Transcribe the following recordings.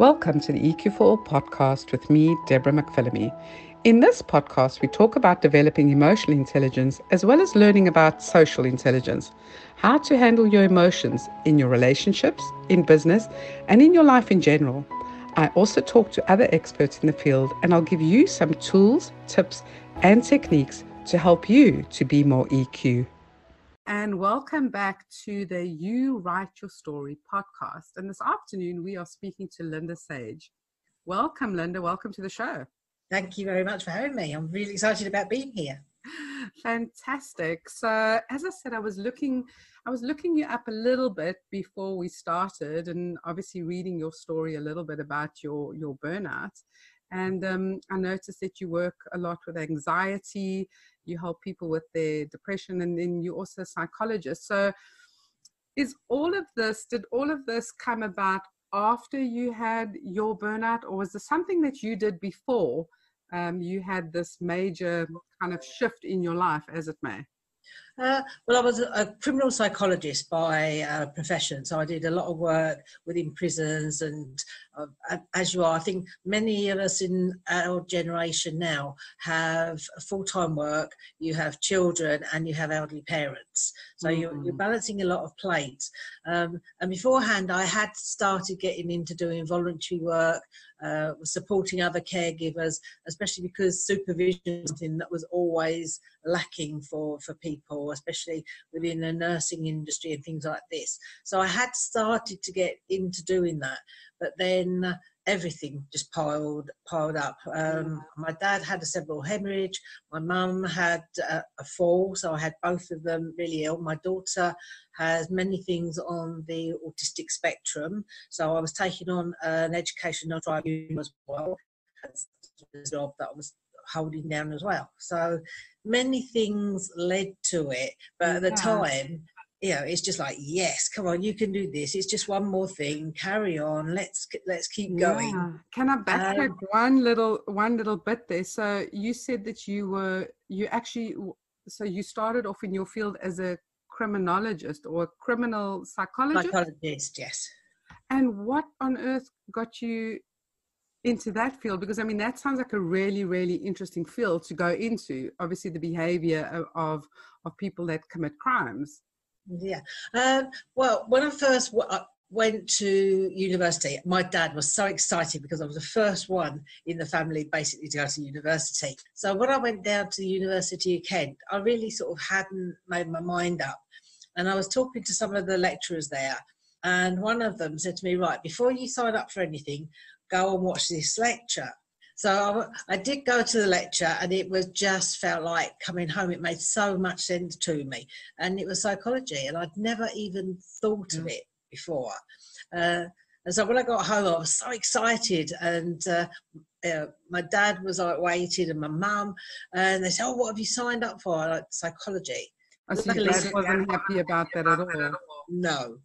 Welcome to the EQ for All podcast with me, Deborah McPhillamy. In this podcast, we talk about developing emotional intelligence as well as learning about social intelligence, how to handle your emotions in your relationships, in business, and in your life in general. I also talk to other experts in the field and I'll give you some tools, tips, and techniques to help you to be more EQ and welcome back to the You Write Your Story podcast. And this afternoon, we are speaking to Linda Sage. Welcome, Linda. Welcome to the show. Thank you very much for having me. I'm really excited about being here. Fantastic. So, as I said, I was looking, I was looking you up a little bit before we started, and obviously reading your story a little bit about your your burnout. And um, I noticed that you work a lot with anxiety, you help people with their depression, and then you're also a psychologist. So, is all of this, did all of this come about after you had your burnout, or was there something that you did before um, you had this major kind of shift in your life, as it may? Uh, well, I was a criminal psychologist by uh, profession, so I did a lot of work within prisons. And uh, as you are, I think many of us in our generation now have full time work, you have children, and you have elderly parents. So mm-hmm. you're, you're, mm. balancing a lot of plates. Um, and beforehand, I had started getting into doing voluntary work, uh, supporting other caregivers, especially because supervision was something that was always lacking for, for people, especially within the nursing industry and things like this. So I had started to get into doing that, but then everything just piled piled up. Um, my dad had a cerebral hemorrhage. My mum had a, a, fall, so I had both of them really ill. My daughter has many things on the autistic spectrum, so I was taking on an educational drive as well. Job that I was holding down as well. So many things led to it, but at the time, you know, it's just like, yes, come on, you can do this. It's just one more thing. Carry on. Let's let's keep going. Yeah. Can I backtrack um, one little one little bit there? So you said that you were you actually so you started off in your field as a criminologist or a criminal psychologist. Psychologist, yes. And what on earth got you into that field because i mean that sounds like a really really interesting field to go into obviously the behavior of of people that commit crimes yeah. Um, well when i first uh, went to university my dad was so excited because i was the first one in the family basically to go to university. So when i went down to the university of kent i really sort of hadn't made my mind up. And i was talking to some of the lecturers there and one of them said to me right before you sign up for anything go and watch this lecture. So I, did go to the lecture, and it was just felt like coming home. It made so much sense to me, and it was psychology, and I'd never even thought of mm. it before. Uh, and so when I got home, I was so excited, and uh, uh, my dad was like waiting, and my mum, and they said, "Oh, what have you signed up for?" Like psychology. I see dad wasn't happy about that at all. No,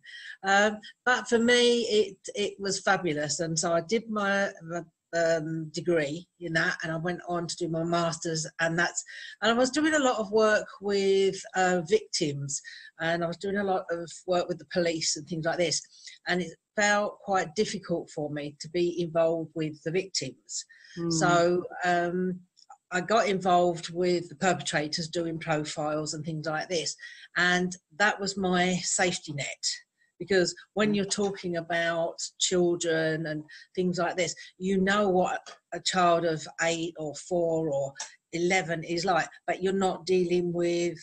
um, but for me, it it was fabulous, and so I did my um, degree in that, and I went on to do my masters, and that's and I was doing a lot of work with uh, victims, and I was doing a lot of work with the police and things like this, and it felt quite difficult for me to be involved with the victims. Mm. So um, I got involved with the perpetrators doing profiles and things like this, and that was my safety net. Because when you're talking about children and things like this, you know what a child of eight or four or 11 is like, but you're not dealing with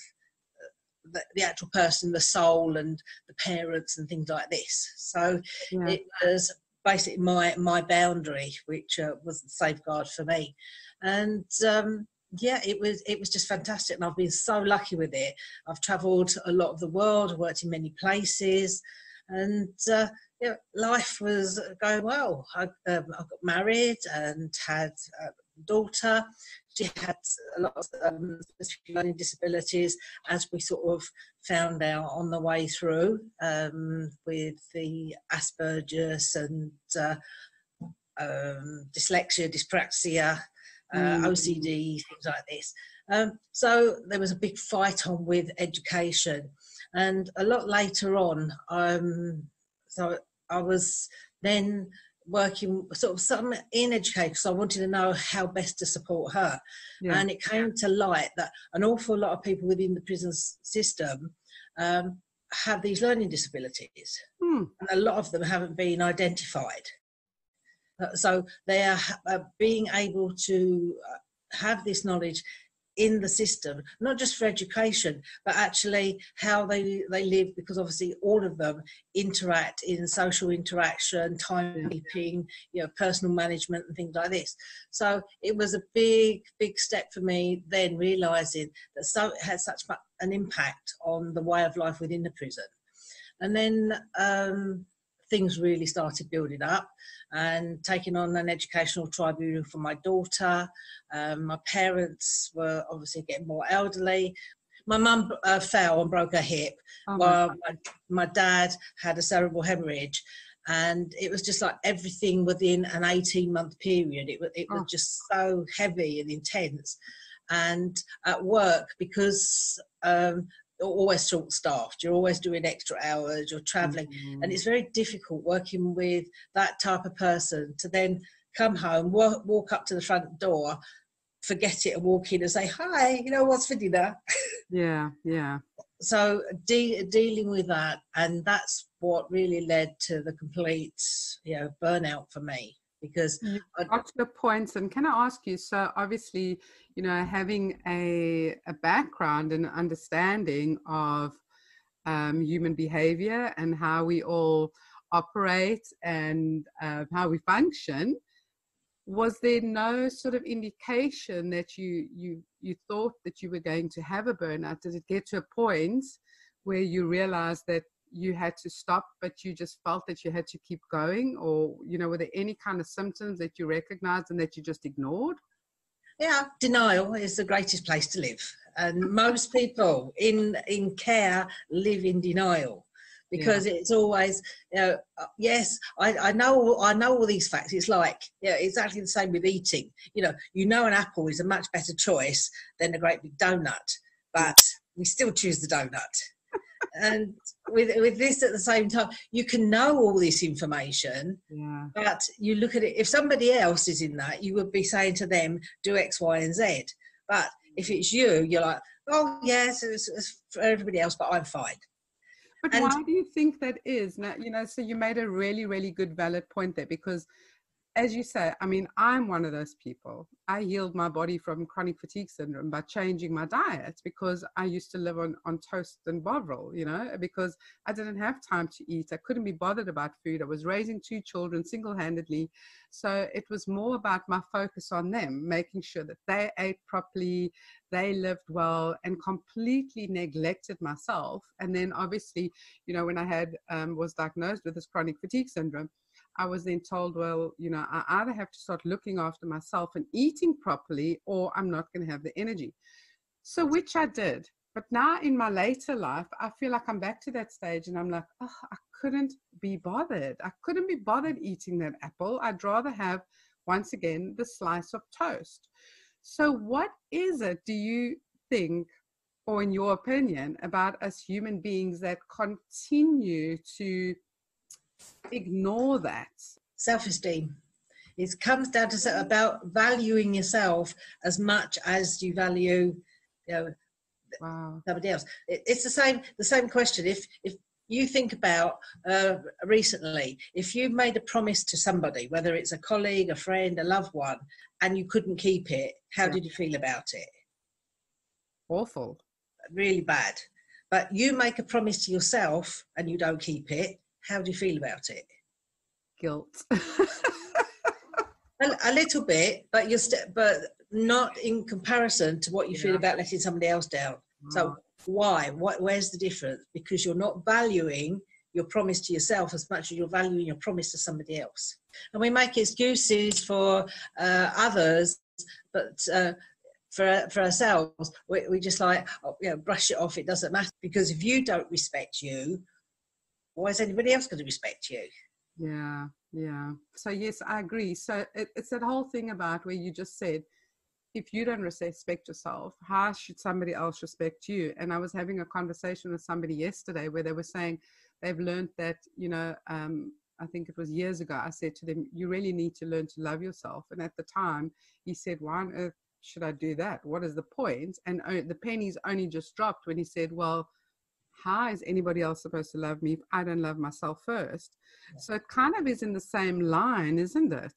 the, the, actual person, the soul, and the parents, and things like this. So yeah. it was basically my my boundary, which uh, was the safeguard for me and um, yeah, it was it was just fantastic, and I've been so lucky with it. I've travelled a lot of the world, worked in many places, and uh, yeah, life was going well. I, um, I, got married and had a daughter. She had a lot of um, learning disabilities, as we sort of found out on the way through um, with the Asperger's and uh, um, dyslexia, dyspraxia, uh, mm. OCD, things like this. Um, so there was a big fight on with education. And a lot later on, um, so I was then working sort of some in education because I wanted to know how best to support her. Yeah. And it came to light that an awful lot of people within the prison system um, have these learning disabilities, hmm. and a lot of them haven't been identified. Uh, so they are uh, being able to uh, have this knowledge in the system, not just for education, but actually how they, they live, because obviously all of them interact in social interaction, timekeeping, you know, personal management and things like this. So it was a big, big step for me then realizing that so it had such an impact on the way of life within the prison. And then um, things really started building up and taking on an educational tribunal for my daughter. Um, my parents were obviously getting more elderly. My mum uh, fell and broke her hip, oh while my, my dad had a cerebral hemorrhage and it was just like everything within an 18 month period it, it was oh. just so heavy and intense and at work because um, always short staffed you're always doing extra hours you're traveling mm-hmm. and it's very difficult working with that type of person to then come home walk, walk up to the front door forget it and walk in and say hi you know what's for dinner yeah yeah so de- dealing with that and that's what really led to the complete you know burnout for me because you got to the points and can i ask you so obviously you know having a, a background and understanding of um, human behavior and how we all operate and uh, how we function was there no sort of indication that you you you thought that you were going to have a burnout? Did it get to a point where you realized that you had to stop but you just felt that you had to keep going? Or you know were there any kind of symptoms that you recognized and that you just ignored yeah denial is the greatest place to live. And most people in in care live in denial because yeah. it's always you know uh, yes I, I know i know all these facts. It's like yeah exactly the same with eating. You know you know an apple is a much better choice than a great big donut but we still choose the donut and with with this at the same time you can know all this information yeah. but you look at it if somebody else is in that you would be saying to them do x y and z. But if it's you you're like oh yes it's, it's for everybody else but i'm fine. But and why do you think that is? Now you know so you made a really really good valid point there because as you say, I mean, I'm one of those people. I healed my body from chronic fatigue syndrome by changing my diet because I used to live on, on toast and bovril, you know, because I didn't have time to eat. I couldn't be bothered about food. I was raising two children single handedly. So it was more about my focus on them, making sure that they ate properly, they lived well, and completely neglected myself. And then obviously, you know, when I had, um, was diagnosed with this chronic fatigue syndrome, I was then told, well, you know, I either have to start looking after myself and eating properly, or I'm not going to have the energy. So, which I did. But now in my later life, I feel like I'm back to that stage and I'm like, oh, I couldn't be bothered. I couldn't be bothered eating that apple. I'd rather have, once again, the slice of toast. So, what is it, do you think, or in your opinion, about us human beings that continue to ignore that. Self esteem. It comes down to about valuing yourself as much as you value, you know, wow. somebody else. It, it's the same. The same question. If if you think about uh, recently, if you made a promise to somebody, whether it's a colleague, a friend, a loved one, and you couldn't keep it, how yeah. did you feel about it? Awful. Really bad. But you make a promise to yourself and you don't keep it, how do you feel about it? Guilt. a, a, little bit, but you're st- but not in comparison to what you yeah. feel about letting somebody else down. So why? What? Where's the difference? Because you're not valuing your promise to yourself as much as you're valuing your promise to somebody else. And we make excuses for uh, others, but uh, for for ourselves, we, we just like oh, you know brush it off. It doesn't matter because if you don't respect you, why is anybody else going to respect you? Yeah, yeah. So yes, I agree. So it, it's that whole thing about where you just said, if you don't respect yourself, how should somebody else respect you? And I was having a conversation with somebody yesterday where they were saying they've learned that you know um, I think it was years ago, I said to them, You really need to learn to love yourself. And at the time, he said, Why on earth should I do that? What is the point? And the pennies only just dropped when he said, Well, how is anybody else supposed to love me if I don't love myself first? So it kind of is in the same line, isn't it?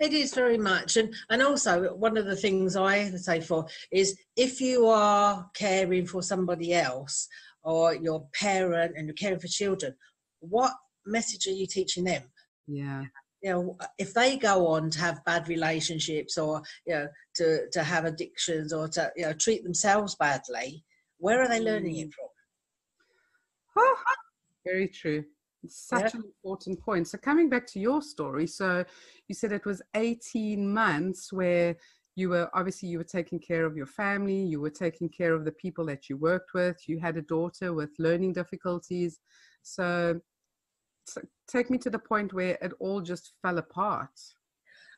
It is very much. And and also one of the things I say for is if you are caring for somebody else or your parent and you're caring for children, what message are you teaching them? Yeah. You know, if they go on to have bad relationships or you know to to have addictions or to you know treat themselves badly, where are they learning it mm. from? Very true. It's such yeah. an important point. So coming back to your story, so you said it was 18 months where you were obviously you were taking care of your family, you were taking care of the people that you worked with, you had a daughter with learning difficulties. So, so take me to the point where it all just fell apart.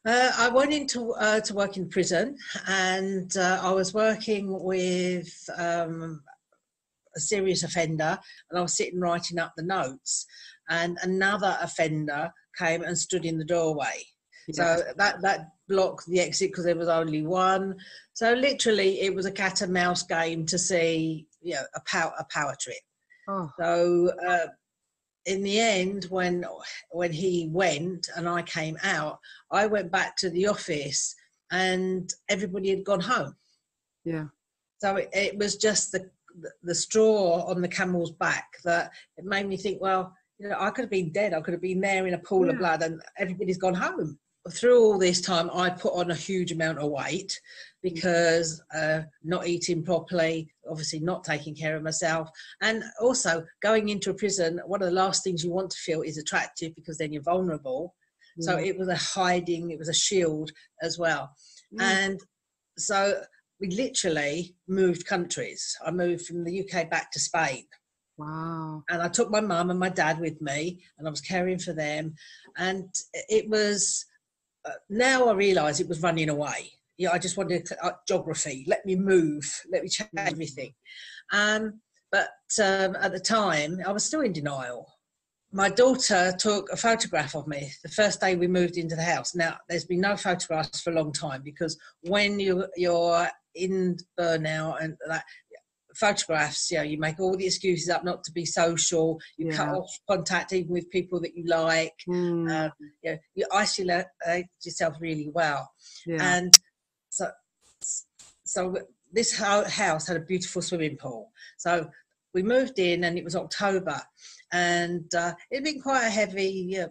Uh, I went into uh, to work in prison, and uh, I was working with um, a serious offender, and I was sitting writing up the notes and another offender came and stood in the doorway. So that that blocked the exit because there was only one. So literally, it was a cat and mouse game to see, you know, a power a power trip. Oh. So uh, in the end, when when he went and I came out, I went back to the office and everybody had gone home. Yeah. So it, it was just the the straw on the camel's back that it made me think, well, you know, I could have been dead. I could have been there in a pool yeah. of blood, and everybody's gone home. Through all this time, I put on a huge amount of weight because uh, not eating properly, obviously not taking care of myself, and also going into a prison. One of the last things you want to feel is attractive because then you're vulnerable. Mm. So it was a hiding, it was a shield as well, mm. and so we literally moved countries. I moved from the UK back to Spain Wow. And I took my mum and my dad with me, and I was caring for them. And it was, uh, now I realise it was running away. Yeah, I just wanted uh, geography. Let me move. Let me change mm. everything. Um, but um, at the time, I was still in denial. My daughter took a photograph of me the first day we moved into the house. Now, there's been no photographs for a long time because when you, you're in burnout and that photographs, you know, you make all the excuses up not to be social. You yeah. cut off contact even with people that you like. Mm. Um, you know, you isolate yourself really well. Yeah. And so, so this house had a beautiful swimming pool. So we moved in, and it was October, and uh, it'd been quite a heavy. Uh,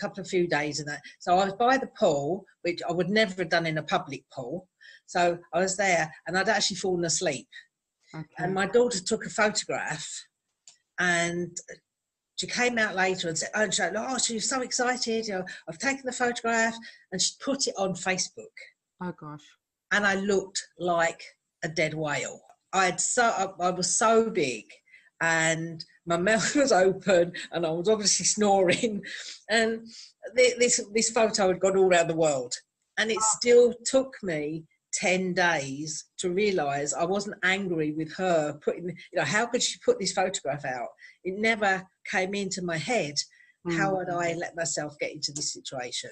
couple of few days and that. So I was by the pool, which I would never have done in a public pool. So I was there and I'd actually fallen asleep. Okay. And my daughter took a photograph and she came out later and said, oh, she, oh, she was so excited. You know, I've taken the photograph and she put it on Facebook. Oh gosh. And I looked like a dead whale. I had so I was so big and my mouth was open and I was obviously snoring. And this this photo had gone all around the world. And it oh. still took me 10 days to realize I wasn't angry with her putting, you know, how could she put this photograph out? It never came into my head. Mm. How would I let myself get into this situation?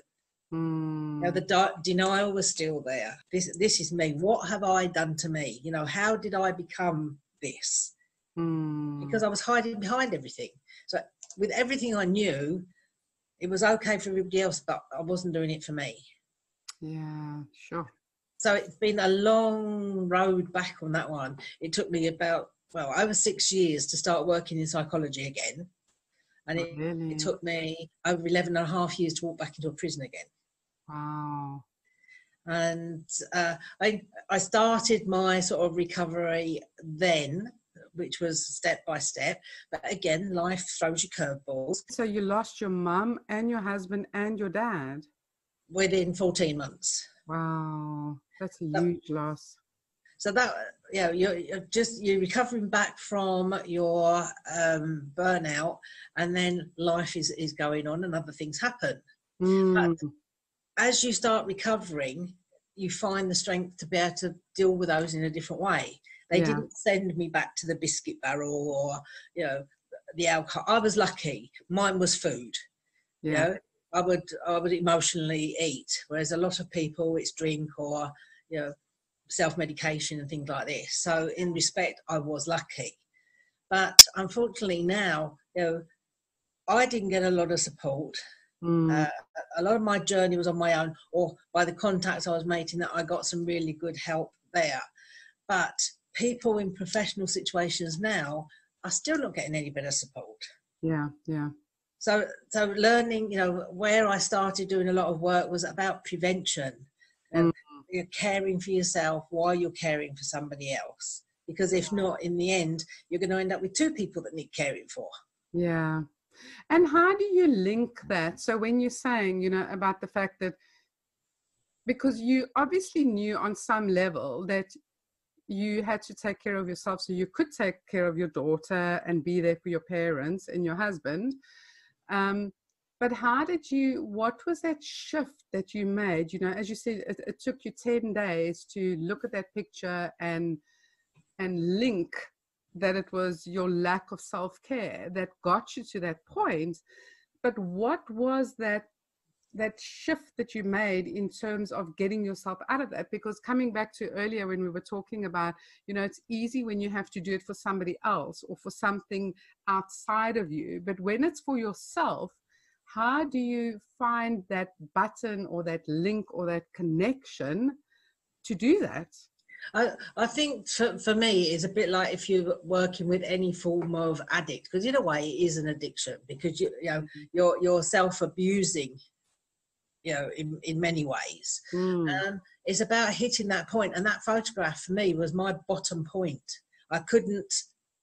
Mm. Now, the de- denial was still there. This, this is me. What have I done to me? You know, how did I become this? Mm. Because I was hiding behind everything. So, with everything I knew, it was okay for everybody else, but I wasn't doing it for me. Yeah, sure. So it's been a long road back on that one. It took me about, well, over six years to start working in psychology again. And it, really? it took me over 11 and a half years to walk back into a prison again. Wow. And uh, I, I started my sort of recovery then, which was step by step. But again, life throws you curveballs. So you lost your mum and your husband and your dad? Within 14 months. Wow. That's a huge loss. So that yeah, you're, you're, just you're recovering back from your um, burnout, and then life is is going on, and other things happen. Mm. But as you start recovering, you find the strength to be able to deal with those in a different way. They yeah. didn't send me back to the biscuit barrel or you know the alcohol. I was lucky. Mine was food. Yeah. You know, I would I would emotionally eat, whereas a lot of people it's drink or you know self medication and things like this. So in respect, I was lucky, but unfortunately now you know I didn't get a lot of support. Mm. Uh, a lot of my journey was on my own, or by the contacts I was making. That I got some really good help there, but people in professional situations now are still not getting any better support. Yeah, yeah. So, so learning, you know, where I started doing a lot of work was about prevention and mm. you're caring for yourself while you're caring for somebody else. Because if not, in the end, you're going to end up with two people that need caring for. Yeah. And how do you link that? So when you're saying, you know, about the fact that because you obviously knew on some level that you had to take care of yourself so you could take care of your daughter and be there for your parents and your husband um, but how did you, what was that shift that you made? You know, as you said, it, it took you 10 days to look at that picture and, and link that it was your lack of self-care that got you to that point. But what was that that shift that you made in terms of getting yourself out of that? Because coming back to earlier when we were talking about you know it's easy when you have to do it for somebody else or for something outside of you but when it's for yourself how do you find that button or that link or that connection to do that? I, I think for, for me it's a bit like if you're working with any form of addict because in a way it is an addiction because you, you know mm-hmm. you're you're self-abusing you know, in, in many ways. Mm. Um, it's about hitting that point, and that photograph for me was my bottom point. I couldn't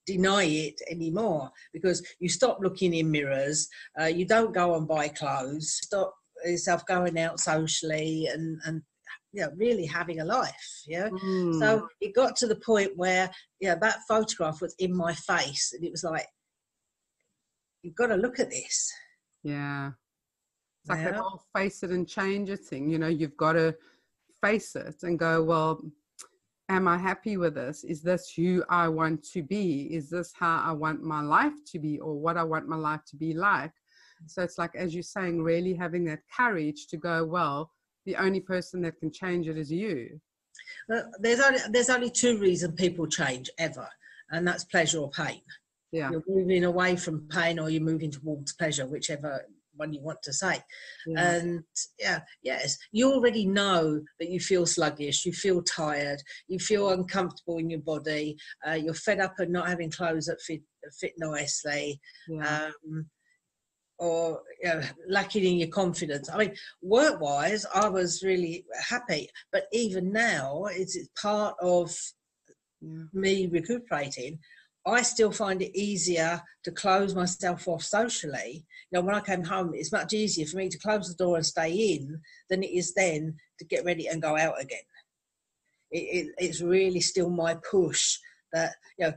deny it anymore because you stop looking in mirrors, uh, you don't go and buy clothes, stop yourself going out socially, and and you know, really having a life. Yeah. Mm. So it got to the point where yeah, that photograph was in my face, and it was like, you've got to look at this. Yeah. It's like yeah. that whole face it and change it thing. You know, you've got to face it and go, well, am I happy with this? Is this who I want to be? Is this how I want my life to be or what I want my life to be like? So it's like, as you're saying, really having that courage to go, well, the only person that can change it is you. Well, there's only there's only two reasons people change ever, and that's pleasure or pain. Yeah, you're moving away from pain or you're moving towards pleasure, whichever one you want to say. Yeah. And yeah, yes, you already know that you feel sluggish, you feel tired, you feel uncomfortable in your body, uh, you're fed up and not having clothes that fit fit nicely. Yeah. Um, or you know, lacking in your confidence. I mean, work wise, I was really happy, but even now, it's, it's part of yeah. me recuperating. I still find it easier to close myself off socially. You know, when I came home, it's much easier for me to close the door and stay in than it is then to get ready and go out again. It, it, it's really still my push that, you know,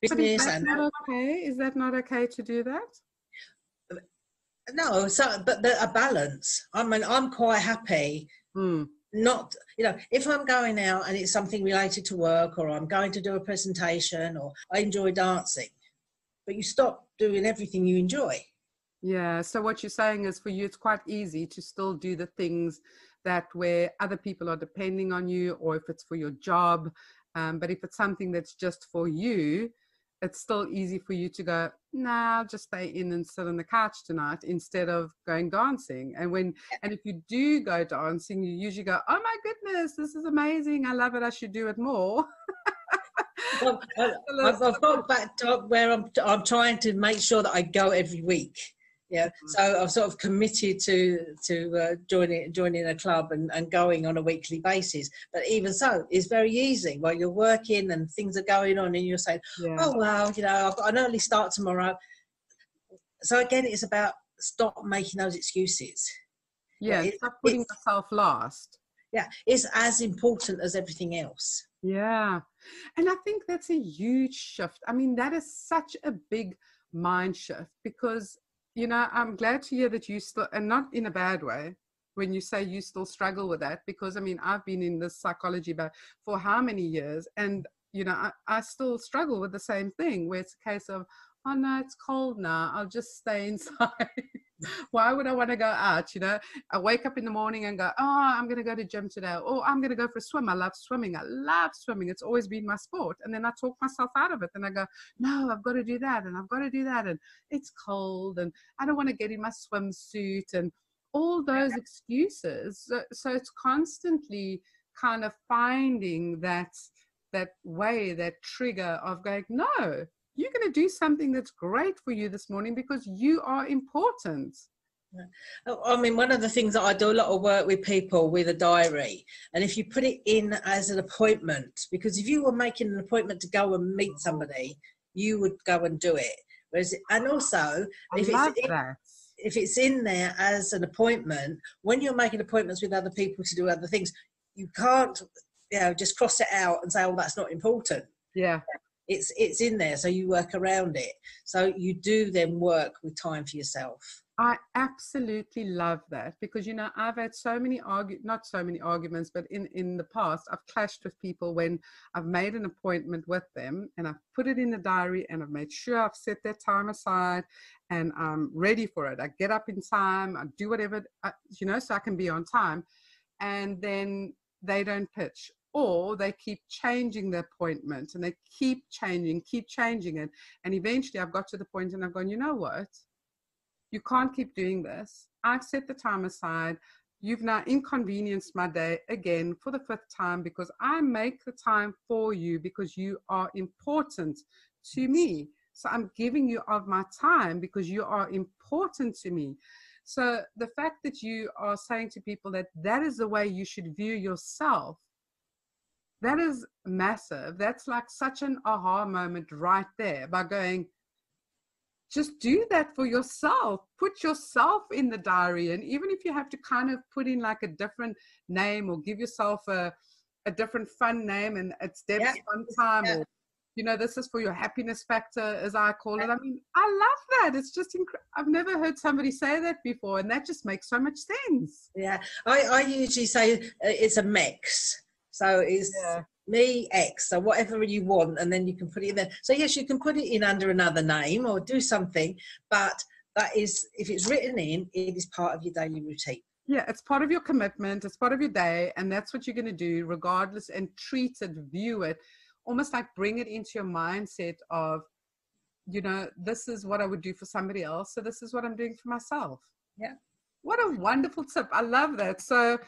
business is that and. Not okay? Is that not okay to do that? No, so, but the, a balance. I mean, I'm quite happy. Mm not you know if i'm going out and it's something related to work or i'm going to do a presentation or i enjoy dancing but you stop doing everything you enjoy. Yeah so what you're saying is for you it's quite easy to still do the things that where other people are depending on you or if it's for your job um, but if it's something that's just for you it's still easy for you to go, nah, I'll just stay in and sit on the couch tonight instead of going dancing. And when and if you do go dancing, you usually go, oh my goodness, this is amazing. I love it. I should do it more. well, I've, I've got back to where I'm, I'm trying to make sure that I go every week yeah mm-hmm. so i've sort of committed to to uh, joining joining a club and, and going on a weekly basis. But even so it's very easy. While you're working and things are going on and you're saying yeah. oh well you know i've got an early start tomorrow. So again it's about stop making those excuses. Yeah stop putting yourself last. Yeah it's as important as everything else. Yeah. And i think that's a huge shift. I mean that is such a big mind shift because you know, I'm glad to hear that you still, and not in a bad way, when you say you still struggle with that, because I mean, I've been in this psychology but for how many years, and you know, I, I still struggle with the same thing where it's a case of, oh no, it's cold now. I'll just stay inside. Why would I want to go out? You know, I wake up in the morning and go, oh, I'm going to go to gym today. Oh, I'm going to go for a swim. I love swimming. I love swimming. It's always been my sport. And then I talk myself out of it. And I go, no, I've got to do that. And I've got to do that. And it's cold. And I don't want to get in my swimsuit. And all those excuses. So, so it's constantly kind of finding that that way, that trigger of going, no, you're going to do something that's great for you this morning because you are important. Oh, I mean, one of the things that I do a lot of work with people with a diary, and if you put it in as an appointment, because if you were making an appointment to go and meet somebody, you would go and do it. Whereas, and also, I if it's in, if it's in there as an appointment, when you're making appointments with other people to do other things, you can't, you know, just cross it out and say, "Oh, that's not important." Yeah it's it's in there so you work around it. So you do then work with time for yourself. I absolutely love that because you know i've had so many argue not so many arguments but in in the past i've clashed with people when i've made an appointment with them and i've put it in the diary and i've made sure i've set that time aside and i'm ready for it. I get up in time i do whatever I, you know so i can be on time and then they don't pitch or they keep changing the appointment and they keep changing, keep changing it. And eventually I've got to the point and I've gone, you know what? You can't keep doing this. I've set the time aside. You've now inconvenienced my day again for the fifth time because I make the time for you because you are important to me. So I'm giving you of my time because you are important to me. So the fact that you are saying to people that that is the way you should view yourself that is massive. That's like such an aha moment right there by going, just do that for yourself. Put yourself in the diary. And even if you have to kind of put in like a different name or give yourself a, a different fun name and it's Deb's yeah. fun time yeah. or you know, this is for your happiness factor, as I call it. I mean, I love that. It's just incredible. I've never heard somebody say that before, and that just makes so much sense. Yeah, I, I usually say uh, it's a mix. So it's yeah. me X, so whatever you want, and then you can put it in there. So yes, you can put it in under another name or do something, but that is if it's written in, it is part of your daily routine. Yeah, it's part of your commitment, it's part of your day, and that's what you're going to do regardless and treat it, view it, almost like bring it into your mindset of, you know, this is what I would do for somebody else, so this is what I'm doing for myself. Yeah. What a wonderful tip. I love that. So,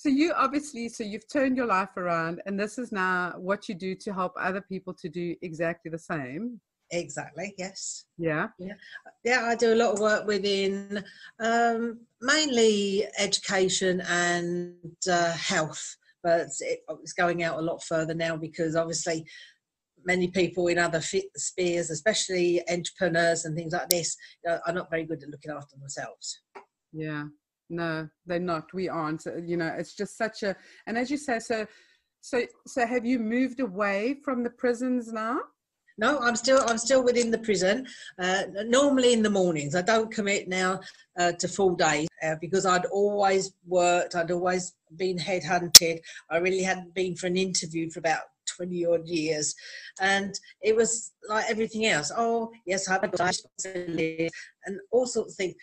so you obviously so you've turned your life around and this is now what you do to help other people to do exactly the same. Exactly yes. Yeah. Yeah. Yeah i do a lot of work within um, mainly education and uh, health but it, it's going out a lot further now because obviously many people in other spheres especially entrepreneurs and things like this are not very good at looking after themselves. Yeah no they're not. We aren't. Uh, you know it's just such a and as you say so so so have you moved away from the prisons now? No i'm still i'm still within the prison. Uh, normally in the mornings. I don't commit now uh, to full days uh, because i'd always worked i'd always been headhunted. I really hadn't been for an interview for about 20 odd years. And it was like everything else. Oh yes i have a and all sorts of things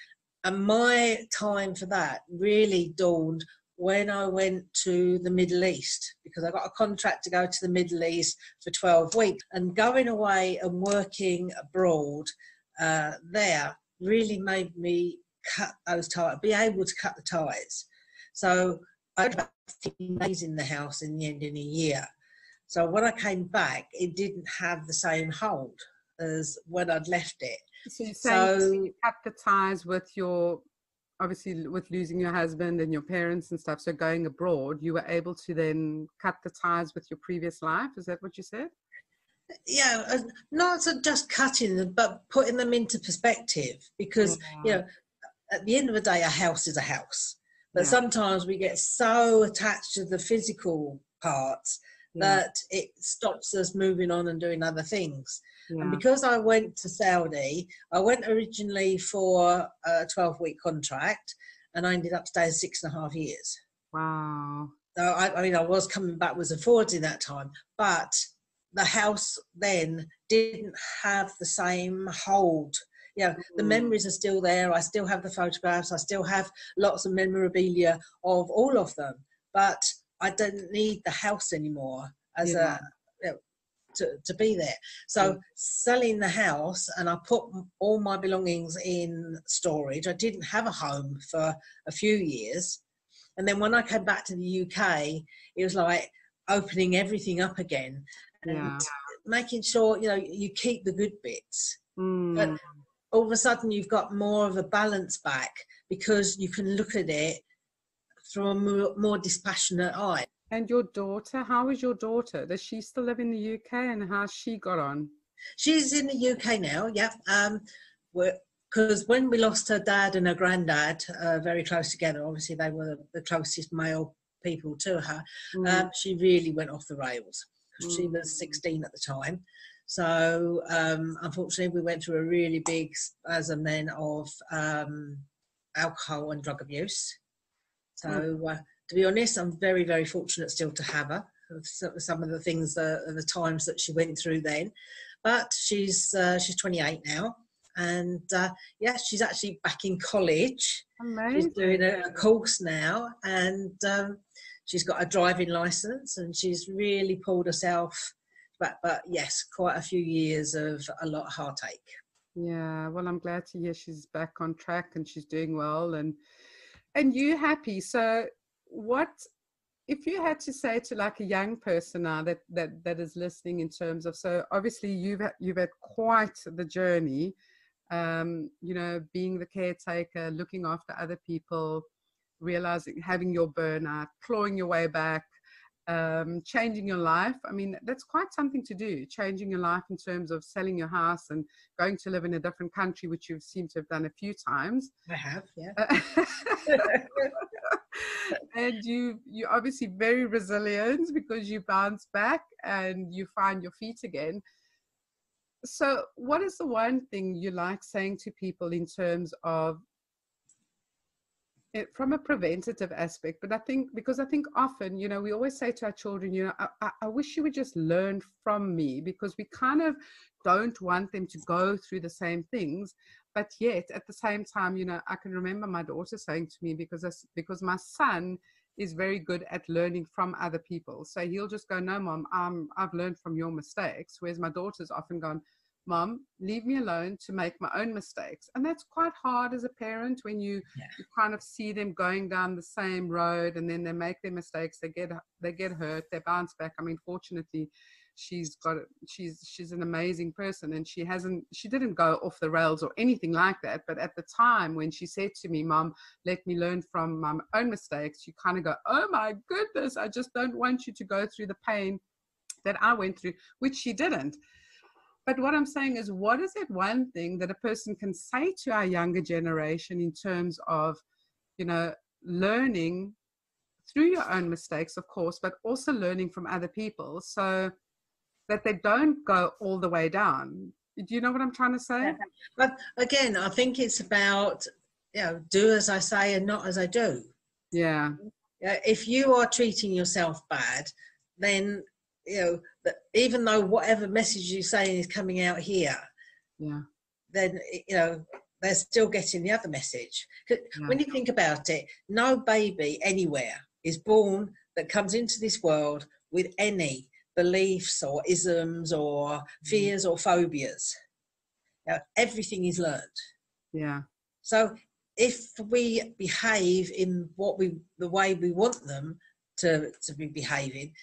and my time for that really dawned when I went to the Middle East because I got a contract to go to the Middle East for 12 weeks. And going away and working abroad uh, there really made me cut those ties, be able to cut the ties. So I had about 15 days in the house in the end in a year. So when I came back, it didn't have the same hold as when I'd left it. So so, you cut the ties with your, obviously with losing your husband and your parents and stuff. So going abroad, you were able to then cut the ties with your previous life. Is that what you said? Yeah, not just cutting them, but putting them into perspective. Because yeah. you know, at the end of the day, a house is a house. But yeah. sometimes we get so attached to the physical parts yeah. that it stops us moving on and doing other things. Yeah. And because I went to Saudi, I went originally for a 12 week contract and I ended up staying six and a half years. Wow. So I, I mean, I was coming backwards and forwards in that time, but the house then didn't have the same hold. You know, the Mm. memories are still there. I still have the photographs. I still have lots of memorabilia of all of them. But I don't need the house anymore as Yeah. a to, to be there. So Mm. selling the house and I put all my belongings in storage. I didn't have a home for a few years. And then when I came back to the UK, it was like opening everything up again and Yeah. making sure, you know, you keep the good bits. Mm. All of a sudden you've got more of a balance back because you can look at it through a more, more dispassionate eye. And your daughter, how is your daughter? Does she still live in the UK and how's she got on? She's in the UK now, yeah. Um, because when we lost her dad and her granddad, uh, very close together, obviously they were the closest male people to her. Mm. Um, she really went off the rails. She Mm. was 16 at the time. So um, unfortunately, we went through a really big as spasm then of um, alcohol and drug abuse. So uh, to be honest, I'm very, very fortunate still to have her. Some of the things, uh, the times that she went through then, but she's uh, she's 28 now, and uh, yeah, she's actually back in college. Amazing. She's doing a, a course now, and um, she's got a driving license, and she's really pulled herself. But but yes, quite a few years of a lot of heartache. Yeah, well, I'm glad to hear she's back on track and she's doing well and and you happy. So what if you had to say to like a young person now that that that is listening in terms of so obviously you've had, you've had quite the journey um you know being the caretaker looking after other people realizing having your burnout clawing your way back um, changing your life. I mean, that's quite something to do, changing your life in terms of selling your house and going to live in a different country, which you seem to have done a few times. I have, yeah. and you you obviously very resilient because you bounce back and you find your feet again. So, what is the one thing you like saying to people in terms of it from a preventative aspect but i think because i think often you know we always say to our children you know I, I wish you would just learn from me because we kind of don't want them to go through the same things but yet at the same time you know i can remember my daughter saying to me because I, because my son is very good at learning from other people. So he'll just go no mom um, i've learned from your mistakes. Whereas my daughter's often gone mom leave me alone to make my own mistakes. And that's quite hard as a parent when you, Yeah. you kind of see them going down the same road and then they make their mistakes they get they get hurt they bounce back. I mean fortunately she's got she's she's an amazing person and she hasn't she didn't go off the rails or anything like that. But at the time when she said to me mom let me learn from my own mistakes you kind of go oh my goodness i just don't want you to go through the pain that i went through which she didn't but what I'm saying is, what is it one thing that a person can say to our younger generation in terms of, you know, learning through your own mistakes, of course, but also learning from other people so that they don't go all the way down? Do you know what I'm trying to say? Yeah. But again, I think it's about you know, do as I say and not as I do. Yeah. If you are treating yourself bad, then you know that even though whatever message you're saying is coming out here, Yeah. then you know they're still getting the other message Yeah. When you think about it, no baby anywhere is born that comes into this world with any beliefs or isms or mm. fears or phobias. Now, everything is learned. Yeah. So if we behave in what we the way we want them to, to be behaving,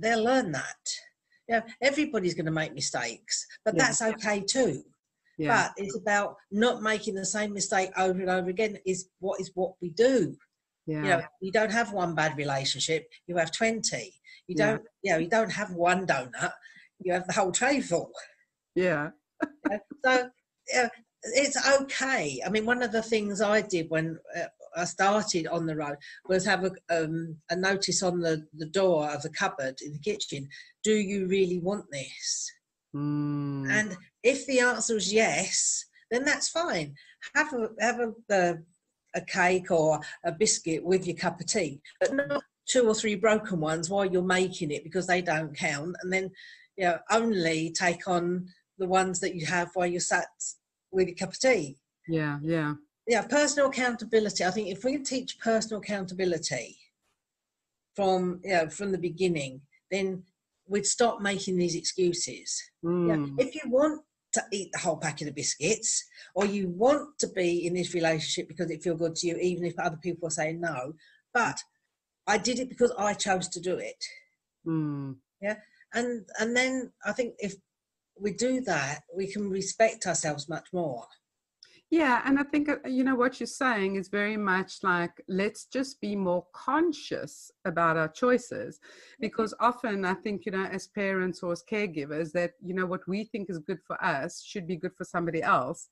they'll learn that. You know, everybody's going to make mistakes, but Yeah. that's okay too. Yeah. But it's about not making the same mistake over and over again. Is what is what we do. yeah. You know, you don't have one bad relationship; you have twenty. You don't, you know, you don't have one donut; you have the whole tray full. yeah. so yeah, it's okay. I mean, one of the things I did when uh, I started on the road was have a, um, a notice on the, the door of the cupboard in the kitchen. Do you really want this? Mm. And if the answer is yes, then that's fine. Have a have a, a, a cake or a biscuit with your cup of tea, but not two or three broken ones while you're making it because they don't count. And then you know, only take on the ones that you have while you're sat with your cup of tea. Yeah, yeah. Yeah, personal accountability. I think if we teach personal accountability from you know, from the beginning, then we'd stop making these excuses. Mm. Yeah. If you want to eat the whole packet of biscuits, or you want to be in this relationship because it feels good to you, even if other people are saying no, but I did it because I chose to do it. Mm. Yeah, and and then I think if we do that, we can respect ourselves much more. Yeah, and I think uh, you know what you're saying is very much like let's just be more conscious about our choices because often I think you know as parents or as caregivers that you know what we think is good for us should be good for somebody else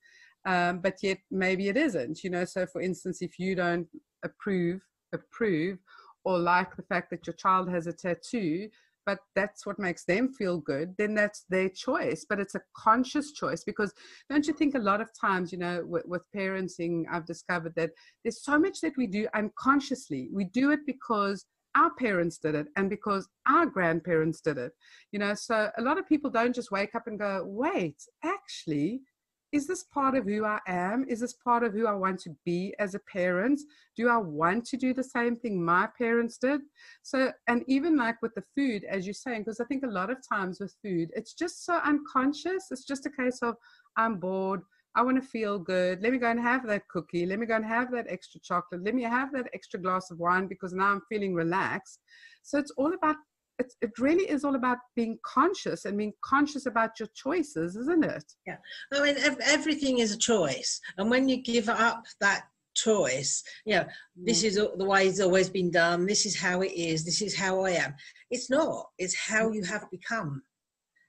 um, but yet maybe it isn't you know? So for instance if you don't approve approve or like the fact that your child has a tattoo but that's what makes them feel good, then that's their choice. But it's a conscious choice because don't you think a lot of times, you know, with, with parenting, I've discovered that there's so much that we do unconsciously. We do it because our parents did it and because our grandparents did it you know so a lot of people don't just wake up and go wait actually is this part of who I am? Is this part of who I want to be as a parent? Do I want to do the same thing my parents did? So, and even like with the food, as you're saying, because I think a lot of times with food, it's just so unconscious. It's just a case of, I'm bored. I want to feel good. Let me go and have that cookie. Let me go and have that extra chocolate. Let me have that extra glass of wine because now I'm feeling relaxed. So it's all about it, it really is all about being conscious and being conscious about your choices, isn't it? Yeah. I mean, everything is a choice. And when you give up that choice, you know, this mm. is the way it's always been done, this is how it is, this is how I am. It's not, it's how you have become.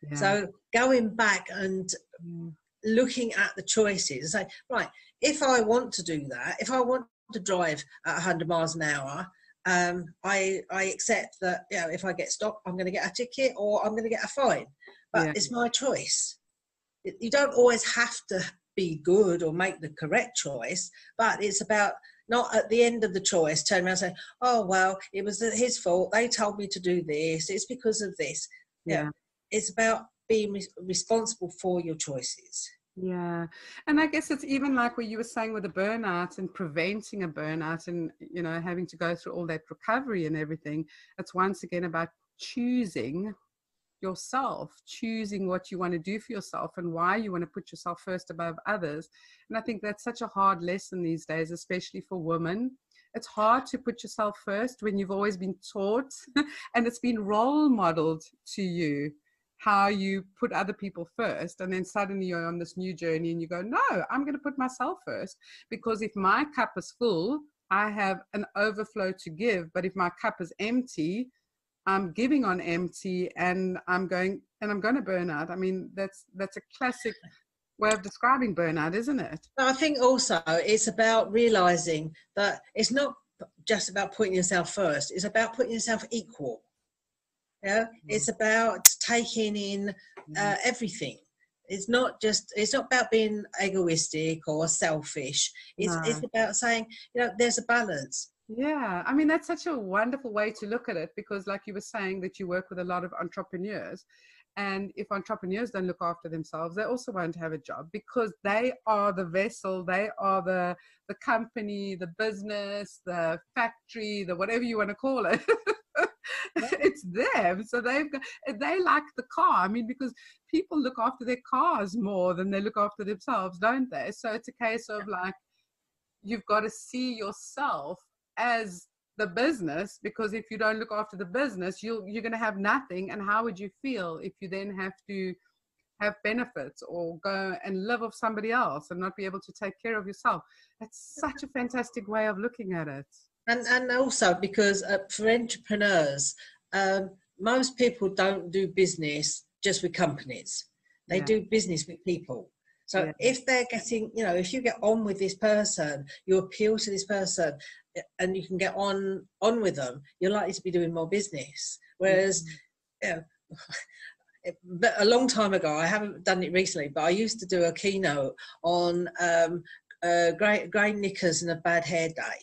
Yeah. So going back and mm. looking at the choices and say, right, if I want to do that, if I want to drive at 100 miles an hour, um, I I accept that you know if I get stopped, I'm going to get a ticket or I'm going to get a fine. But yeah. it's my choice. You don't always have to be good or make the correct choice, but it's about not at the end of the choice turn around and say, "Oh well, it was his fault. They told me to do this. It's because of this." Yeah, yeah. it's about being re- responsible for your choices. Yeah. And I guess it's even like what you were saying with the burnout and preventing a burnout and, you know, having to go through all that recovery and everything. It's once again about choosing yourself, choosing what you want to do for yourself and why you want to put yourself first above others. And I think that's such a hard lesson these days, especially for women. It's hard to put yourself first when you've always been taught and it's been role modeled to you how you put other people first and then suddenly you're on this new journey and you go no i'm going to put myself first. Because if my cup is full i have an overflow to give but if my cup is empty i'm giving on empty and i'm going and i'm going to burn out. I mean that's that's a classic way of describing burnout isn't it? I think also it's about realizing that it's not just about putting yourself first it's about putting yourself equal yeah, mm. it's about taking in uh, mm. everything. It's not just. It's not about being egoistic or selfish. It's no. it's about saying, you know, there's a balance. Yeah, I mean that's such a wonderful way to look at it because, like you were saying, that you work with a lot of entrepreneurs, and if entrepreneurs don't look after themselves, they also won't have a job because they are the vessel, they are the the company, the business, the factory, the whatever you want to call it. it's them. So they've got, eh, they like the car. I mean, because people look after their cars more than they look after themselves, don't they? So it's a case of like, you've got to see yourself as the business because if you don't look after the business you you're going to have nothing and how would you feel if you then have to have benefits or go and live off somebody else and not be able to take care of yourself that's such a fantastic way of looking at it and and also because uh, for entrepreneurs um, most people don't do business just with companies they yeah. do business with people so yeah. if they're getting you know if you get on with this person you appeal to this person eh, and you can get on on with them you're likely to be doing more business whereas mm-hmm. you know, a long time ago i haven't done it recently but i used to do a keynote on um, uh, grey, grey knickers and a bad hair day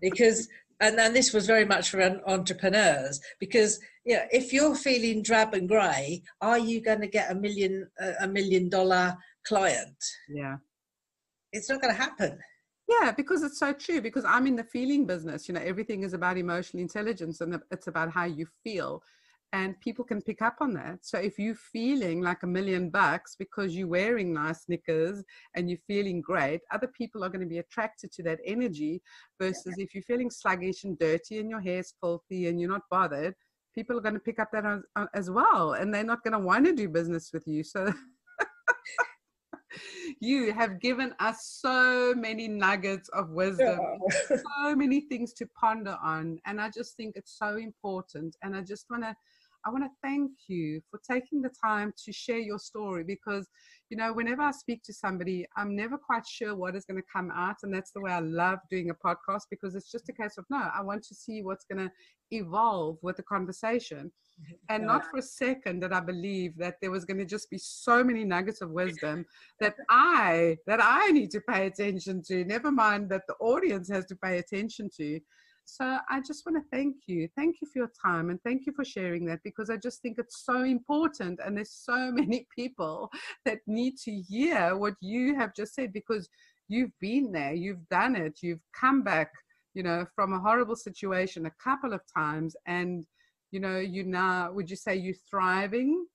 because and, and this was very much for entrepreneurs because yeah, if you're feeling drab and grey, are you going to get a million a million dollar client? Yeah, it's not going to happen. Yeah, because it's so true. Because I'm in the feeling business. You know, everything is about emotional intelligence, and it's about how you feel and people can pick up on that. So if you're feeling like a million bucks because you're wearing nice knickers and you're feeling great, other people are going to be attracted to that energy versus if you're feeling sluggish and dirty and your hair's filthy and you're not bothered, people are going to pick up that as, uh, as well and they're not going to want to do business with you. So you have given us so many nuggets of wisdom, yeah. so many things to ponder on. And I just think it's so important. And I just want to I want to thank you for taking the time to share your story because, you know, whenever I speak to somebody, I'm never quite sure what is going to come out. And that's the way I love doing a podcast because it's just a case of, no, I want to see what's going to evolve with the conversation. And yeah. not for a second that I believe that there was going to just be so many nuggets of wisdom that I that I need to pay attention to. Never mind that the audience has to pay attention to. So I just want to thank you. Thank you for your time and thank you for sharing that because I just think it's so important. And there's so many people that need to hear what you have just said because you've been there, you've done it, you've come back, you know, from a horrible situation a couple of times. And, you know, you now, would you say you're thriving?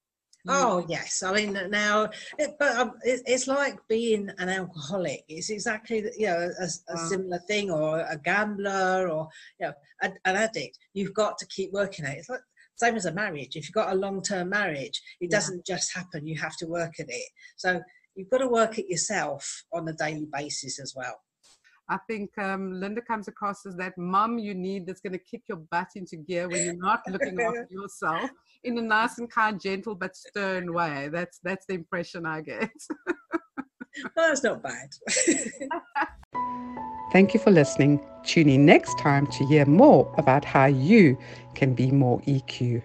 Oh yes, I mean now, it, but um, it, it's like being an alcoholic. It's exactly you know a, a wow. similar thing, or a gambler, or you know a, an addict. You've got to keep working at it. It's like same as a marriage. If you've got a long-term marriage, it yeah. doesn't just happen. You have to work at it. So you've got to work it yourself on a daily basis as well. I think um, Linda comes across as that mum you need that's going to kick your butt into gear when you're not looking after yourself in a nice and kind, gentle but stern way. That's that's the impression I get. well, that's not bad. Thank you for listening. Tune in next time to hear more about how you can be more EQ.